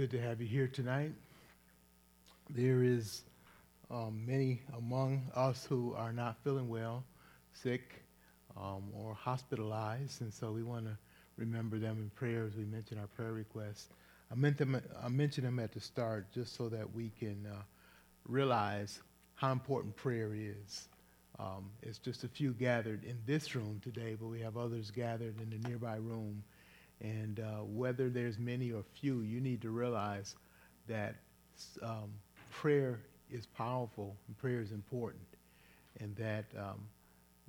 good to have you here tonight. There is um, many among us who are not feeling well, sick, um, or hospitalized, and so we want to remember them in prayer as we mention our prayer requests. I, meant them, I mentioned them at the start just so that we can uh, realize how important prayer is. Um, it's just a few gathered in this room today, but we have others gathered in the nearby room and uh, whether there's many or few, you need to realize that um, prayer is powerful and prayer is important, and that um,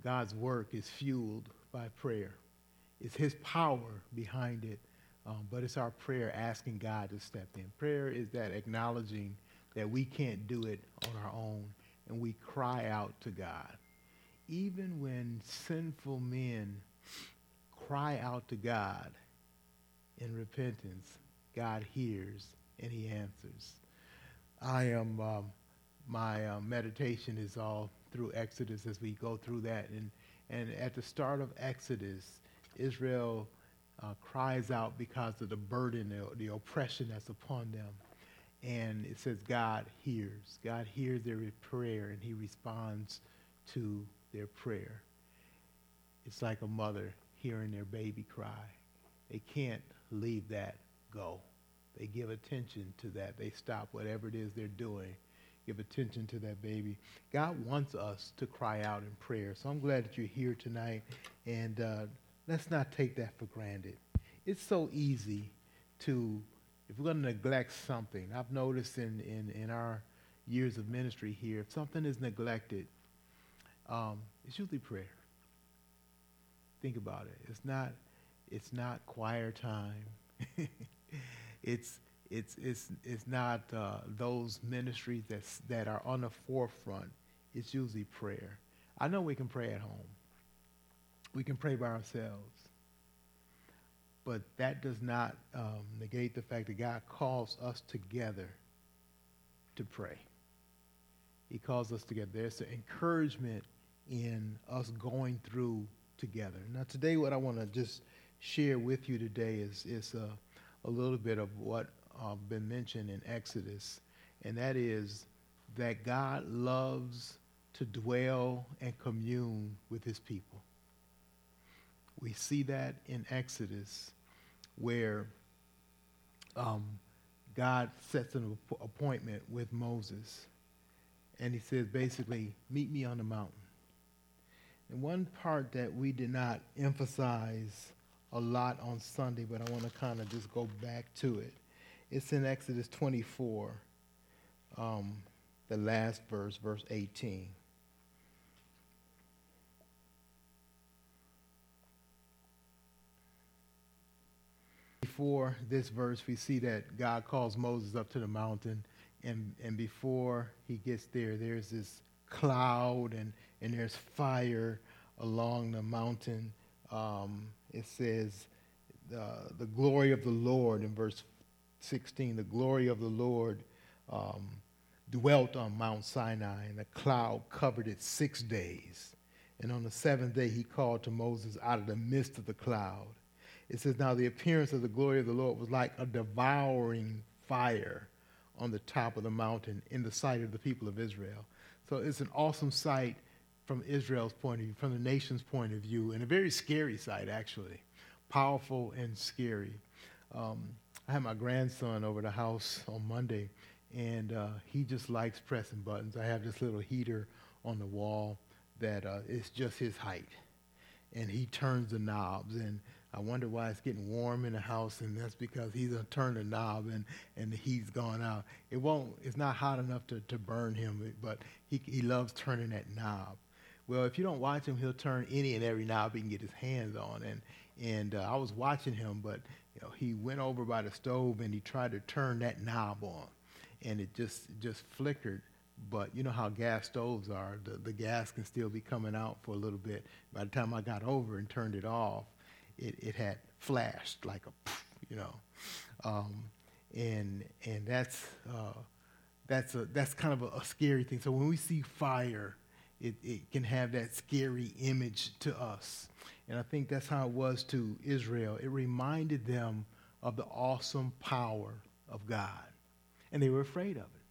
God's work is fueled by prayer. It's His power behind it, um, but it's our prayer asking God to step in. Prayer is that acknowledging that we can't do it on our own, and we cry out to God. Even when sinful men cry out to God, in repentance, God hears and he answers. I am, um, my uh, meditation is all through Exodus as we go through that. And, and at the start of Exodus, Israel uh, cries out because of the burden, the, the oppression that's upon them. And it says God hears. God hears their prayer and he responds to their prayer. It's like a mother hearing their baby cry. They can't leave that go. They give attention to that. They stop whatever it is they're doing, give attention to that baby. God wants us to cry out in prayer. So I'm glad that you're here tonight, and uh, let's not take that for granted. It's so easy to, if we're going to neglect something, I've noticed in, in, in our years of ministry here, if something is neglected, um, it's usually prayer. Think about it. It's not it's not choir time. it's it's it's it's not uh, those ministries that that are on the forefront. It's usually prayer. I know we can pray at home. We can pray by ourselves. But that does not um, negate the fact that God calls us together to pray. He calls us together. There's an encouragement in us going through together. Now, today, what I want to just share with you today is, is uh, a little bit of what uh, been mentioned in Exodus, and that is that God loves to dwell and commune with his people. We see that in Exodus where um, God sets an appointment with Moses. And he says, basically, meet me on the mountain. And one part that we did not emphasize a lot on Sunday, but I want to kind of just go back to it. It's in Exodus 24, um, the last verse, verse 18. Before this verse, we see that God calls Moses up to the mountain, and, and before he gets there, there's this cloud and, and there's fire along the mountain. Um, it says, uh, the glory of the Lord in verse 16, the glory of the Lord um, dwelt on Mount Sinai, and the cloud covered it six days. And on the seventh day, he called to Moses out of the midst of the cloud. It says, Now the appearance of the glory of the Lord was like a devouring fire on the top of the mountain in the sight of the people of Israel. So it's an awesome sight from Israel's point of view, from the nation's point of view, and a very scary sight, actually. Powerful and scary. Um, I had my grandson over the house on Monday, and uh, he just likes pressing buttons. I have this little heater on the wall that uh, is just his height, and he turns the knobs. And I wonder why it's getting warm in the house, and that's because he's gonna turn the knob and, and the heat's gone out. It won't. It's not hot enough to, to burn him, but he he loves turning that knob. Well, if you don't watch him, he'll turn any and every knob he can get his hands on. And and uh, I was watching him, but you know, he went over by the stove and he tried to turn that knob on, and it just just flickered. But you know how gas stoves are; the, the gas can still be coming out for a little bit. By the time I got over and turned it off, it, it had flashed like a, you know, um, and and that's uh, that's a that's kind of a, a scary thing. So when we see fire it, it can have that scary image to us. And I think that's how it was to Israel. It reminded them of the awesome power of God. And they were afraid of it.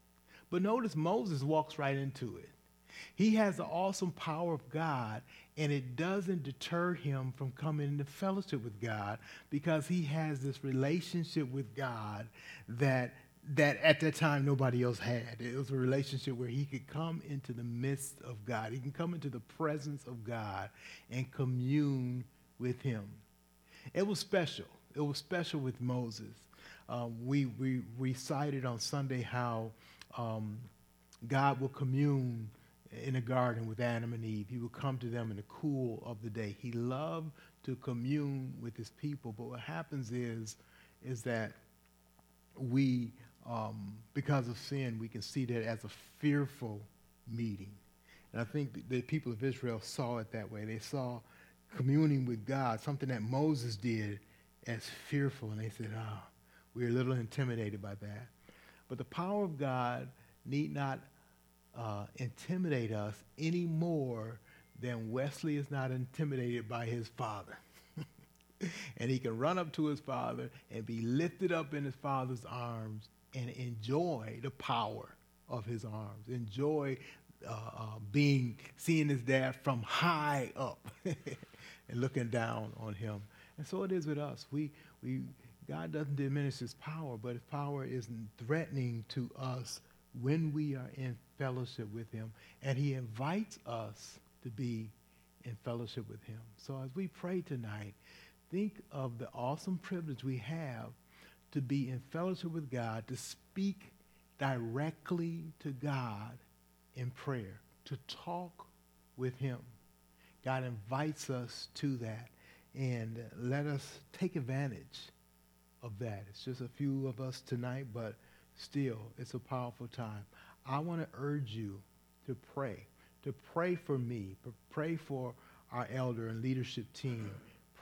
But notice Moses walks right into it. He has the awesome power of God, and it doesn't deter him from coming into fellowship with God because he has this relationship with God that that at that time nobody else had. It was a relationship where he could come into the midst of God. He can come into the presence of God and commune with him. It was special. It was special with Moses. Um, we, we recited on Sunday how um, God will commune in a garden with Adam and Eve. He would come to them in the cool of the day. He loved to commune with his people. But what happens is, is that we, um, because of sin, we can see that as a fearful meeting. And I think the people of Israel saw it that way. They saw communing with God, something that Moses did, as fearful. And they said, ah, oh, we're a little intimidated by that. But the power of God need not uh, intimidate us any more than Wesley is not intimidated by his father. and he can run up to his father and be lifted up in his father's arms and enjoy the power of his arms, enjoy uh, uh, being seeing his dad from high up and looking down on him. And so it is with us. We we God doesn't diminish his power, but his power isn't threatening to us when we are in fellowship with him. And he invites us to be in fellowship with him. So as we pray tonight, think of the awesome privilege we have to be in fellowship with God, to speak directly to God in prayer, to talk with him. God invites us to that. And let us take advantage of that. It's just a few of us tonight, but still, it's a powerful time. I want to urge you to pray, to pray for me, pray for our elder and leadership team.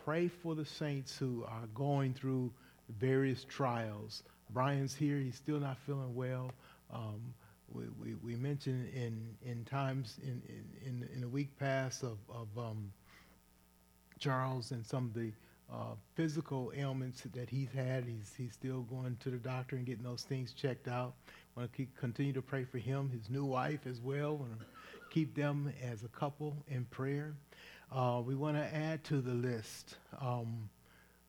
Pray for the saints who are going through various trials. Brian's here. He's still not feeling well. Um, we, we, we, mentioned in, in times in, in, in, a week past of, of um, Charles and some of the uh, physical ailments that he's had. He's, he's still going to the doctor and getting those things checked out. Want to continue to pray for him, his new wife as well. To keep them as a couple in prayer. Uh, we want to add to the list. Um,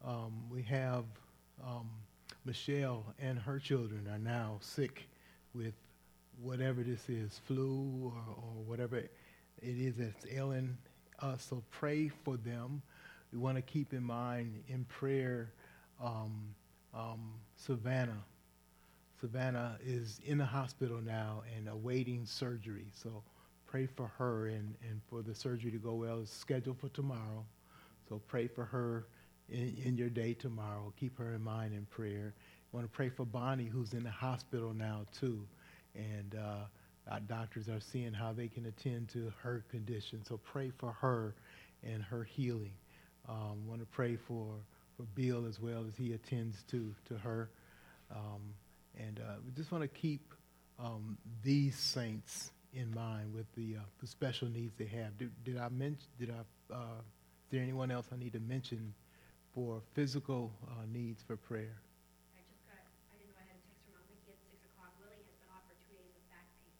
um, we have um, Michelle and her children are now sick with whatever this is, flu or, or whatever it is that's ailing us. So pray for them we want to keep in mind in prayer um, um, Savannah. Savannah is in the hospital now and awaiting surgery. So pray for her and, and for the surgery to go well. It's scheduled for tomorrow. So pray for her in, in your day tomorrow. Keep her in mind in prayer. I want to pray for Bonnie, who's in the hospital now, too. And uh, our doctors are seeing how they can attend to her condition. So pray for her and her healing. Um, want to pray for, for Bill as well as he attends to, to her. Um, and uh, we just want to keep um, these saints in mind with the, uh, the special needs they have. Did, did I mention, did I, uh, is there anyone else I need to mention for physical uh, needs for prayer? I just got, I didn't know I had a text from at 6 o'clock. Willie has been off for two days with back pain.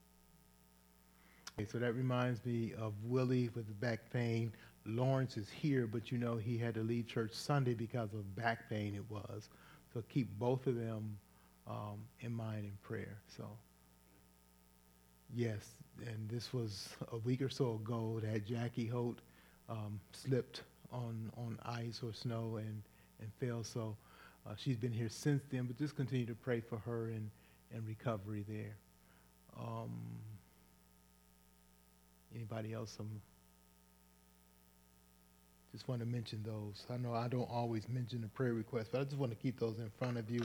Okay, so that reminds me of Willie with the back pain. Lawrence is here, but you know he had to leave church Sunday because of back pain it was. So keep both of them um, in mind in prayer. So, yes, and this was a week or so ago that Jackie Holt um, slipped on, on ice or snow and, and fell. So uh, she's been here since then, but just continue to pray for her and, and recovery there. Um, anybody else? Some just want to mention those. I know I don't always mention the prayer requests, but I just want to keep those in front of you.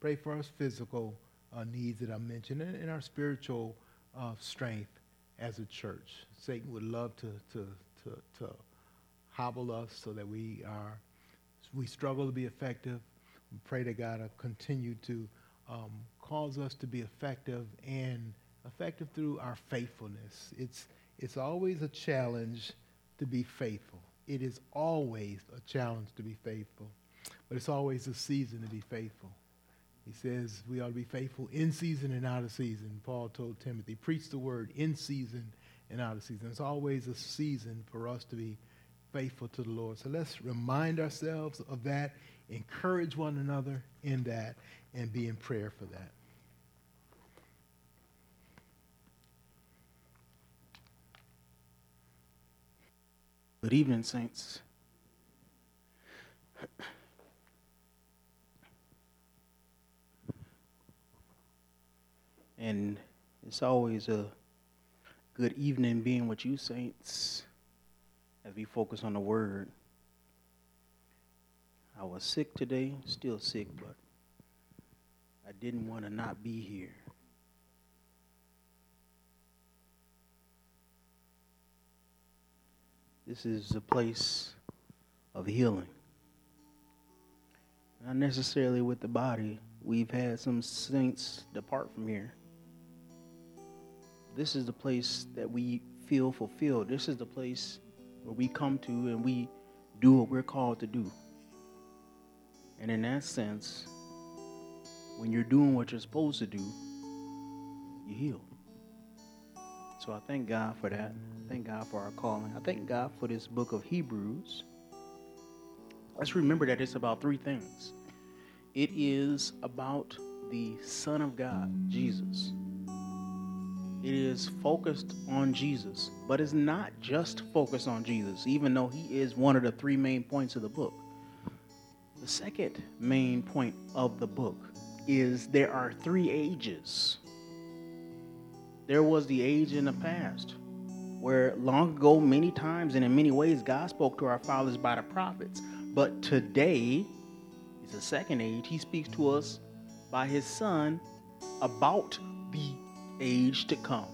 Pray for our physical uh, needs that I mentioned and, and our spiritual uh, strength as a church. Satan would love to, to, to, to hobble us so that we are we struggle to be effective. We pray that God will continue to um, cause us to be effective and effective through our faithfulness. It's it's always a challenge to be faithful it is always a challenge to be faithful, but it's always a season to be faithful. He says we ought to be faithful in season and out of season. Paul told Timothy, preach the word in season and out of season. It's always a season for us to be faithful to the Lord. So let's remind ourselves of that, encourage one another in that, and be in prayer for that. Good evening, saints. And it's always a good evening being with you, saints, as we focus on the word. I was sick today, still sick, but I didn't want to not be here. This is a place of healing. Not necessarily with the body. We've had some saints depart from here. This is the place that we feel fulfilled. This is the place where we come to and we do what we're called to do. And in that sense, when you're doing what you're supposed to do, you heal. So I thank God for that. Thank God for our calling. I thank God for this book of Hebrews. Let's remember that it's about three things. It is about the Son of God, Jesus. It is focused on Jesus, but it's not just focused on Jesus, even though he is one of the three main points of the book. The second main point of the book is there are three ages. There was the age in the past where long ago, many times and in many ways, God spoke to our fathers by the prophets. But today is the second age. He speaks to us by his son about the age to come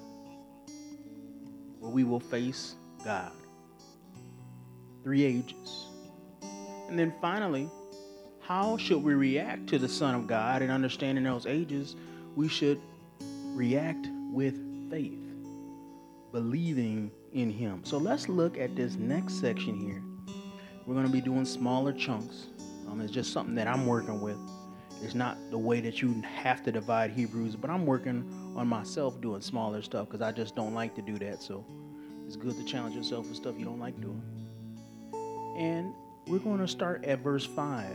where we will face God. Three ages. And then finally, how should we react to the Son of God and understanding those ages? We should react with faith, believing in Him. So let's look at this next section here. We're going to be doing smaller chunks. Um, it's just something that I'm working with. It's not the way that you have to divide Hebrews, but I'm working on myself doing smaller stuff because I just don't like to do that. So it's good to challenge yourself with stuff you don't like doing. And we're going to start at verse 5.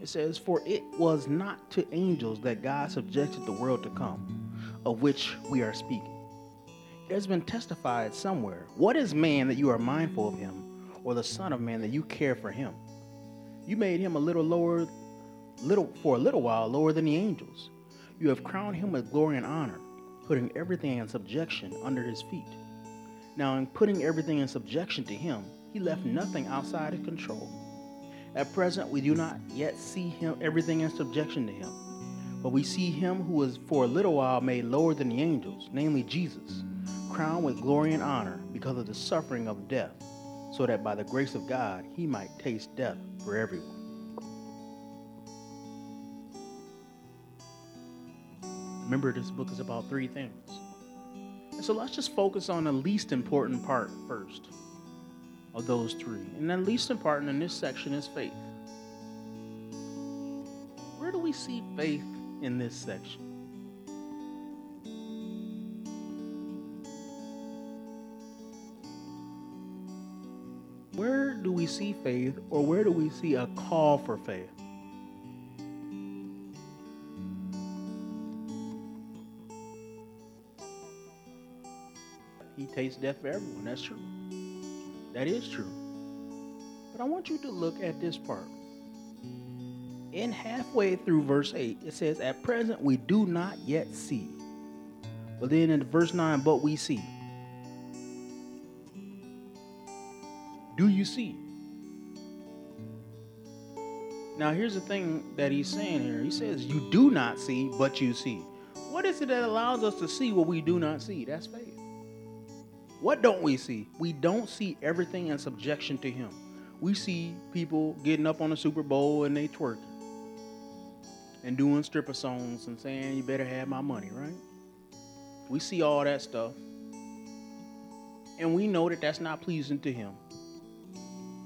It says, For it was not to angels that God subjected the world to come, of which we are speaking. It has been testified somewhere. What is man that you are mindful of him, or the Son of Man that you care for him? You made him a little lower little for a little while lower than the angels. You have crowned him with glory and honor, putting everything in subjection under his feet. Now, in putting everything in subjection to him, he left nothing outside his control. At present, we do not yet see him everything in subjection to him, but we see him who was for a little while made lower than the angels, namely Jesus, crowned with glory and honor because of the suffering of death, so that by the grace of God he might taste death for everyone. Remember, this book is about three things. And so let's just focus on the least important part first of those three. And the least important in this section is faith. Where do we see faith in this section? Where do we see faith, or where do we see a call for faith? He tastes death for everyone. That's true. That is true. But I want you to look at this part. In halfway through verse 8, it says, At present we do not yet see. But then in verse 9, but we see. Do you see? Now, here's the thing that he's saying here. He says, You do not see, but you see. What is it that allows us to see what we do not see? That's faith. What don't we see? We don't see everything in subjection to Him. We see people getting up on the Super Bowl and they twerking and doing stripper songs and saying, You better have my money, right? We see all that stuff. And we know that that's not pleasing to Him.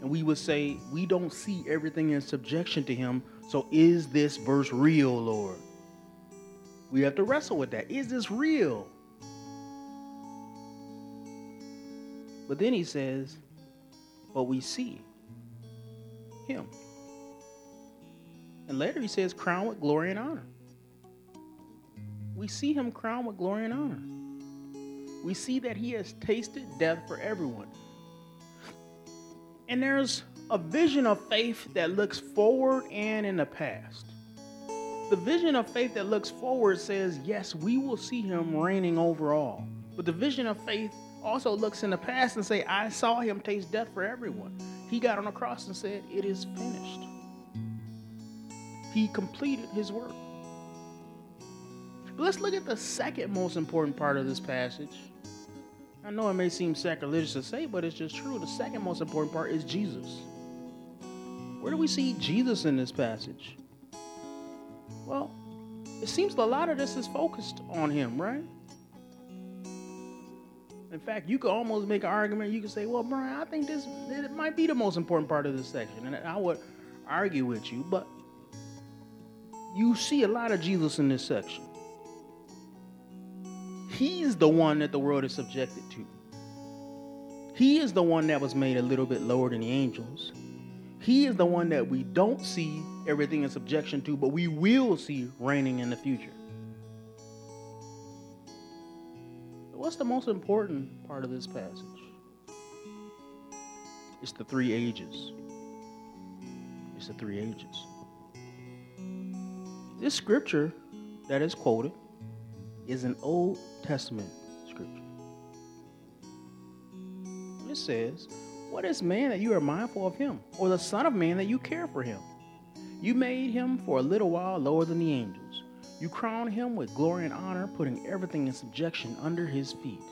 And we would say, We don't see everything in subjection to Him. So is this verse real, Lord? We have to wrestle with that. Is this real? But then he says, But we see him. And later he says, Crown with glory and honor. We see him crowned with glory and honor. We see that he has tasted death for everyone. And there's a vision of faith that looks forward and in the past. The vision of faith that looks forward says, yes, we will see him reigning over all. But the vision of faith also looks in the past and say, I saw him taste death for everyone. He got on a cross and said, it is finished. He completed his work. Let's look at the second most important part of this passage. I know it may seem sacrilegious to say, but it's just true. The second most important part is Jesus. Where do we see Jesus in this passage? Well, it seems a lot of this is focused on him, right? In fact, you could almost make an argument. You could say, well, Brian, I think this it might be the most important part of this section. And I would argue with you, but you see a lot of Jesus in this section. He's the one that the world is subjected to. He is the one that was made a little bit lower than the angels. He is the one that we don't see everything in subjection to, but we will see reigning in the future. What's the most important part of this passage? It's the three ages. It's the three ages. This scripture that is quoted is an Old Testament scripture. It says, What is man that you are mindful of him, or the Son of Man that you care for him? You made him for a little while lower than the angels. You crown him with glory and honor, putting everything in subjection under his feet.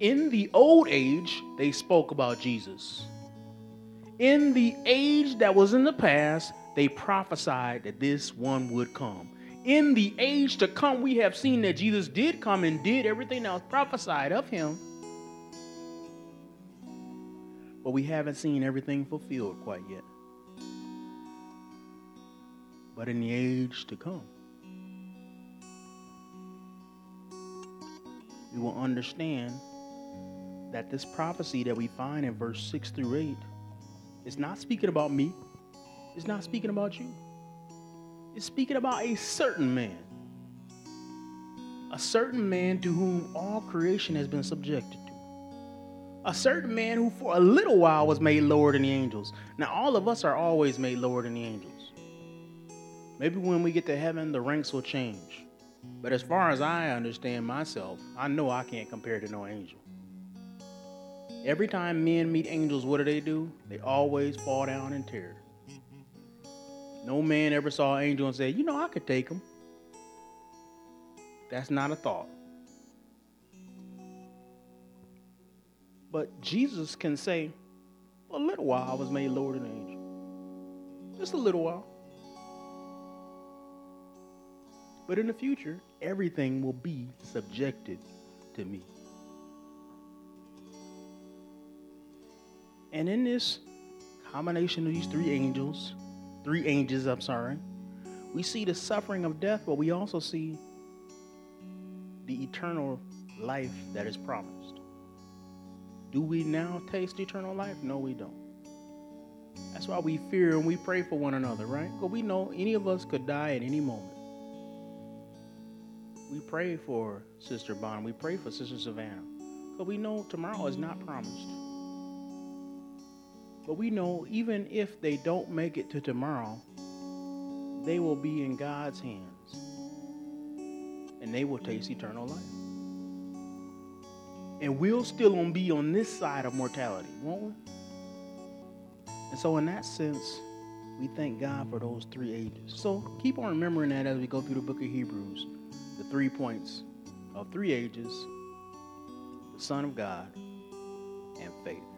In the old age, they spoke about Jesus. In the age that was in the past, they prophesied that this one would come in the age to come, we have seen that Jesus did come and did everything that was prophesied of him. But we haven't seen everything fulfilled quite yet. But in the age to come, we will understand that this prophecy that we find in verse 6 through 8 is not speaking about me, it's not speaking about you it's speaking about a certain man. A certain man to whom all creation has been subjected to. A certain man who for a little while was made lower than the angels. Now, all of us are always made lower than the angels. Maybe when we get to heaven, the ranks will change. But as far as I understand myself, I know I can't compare to no angel. Every time men meet angels, what do they do? They always fall down in tears. No man ever saw an angel and said, You know, I could take him. That's not a thought. But Jesus can say, For A little while I was made lower than an angel. Just a little while. But in the future, everything will be subjected to me. And in this combination of these three angels, three angels, I'm sorry. We see the suffering of death, but we also see the eternal life that is promised. Do we now taste eternal life? No, we don't. That's why we fear and we pray for one another, right? Because we know any of us could die at any moment. We pray for Sister Bond. We pray for Sister Savannah. Because we know tomorrow is not promised. But we know even if they don't make it to tomorrow, they will be in God's hands and they will taste eternal life. And we'll still be on this side of mortality, won't we? And so, in that sense, we thank God for those three ages. So, keep on remembering that as we go through the book of Hebrews three points of three ages the Son of God and faith.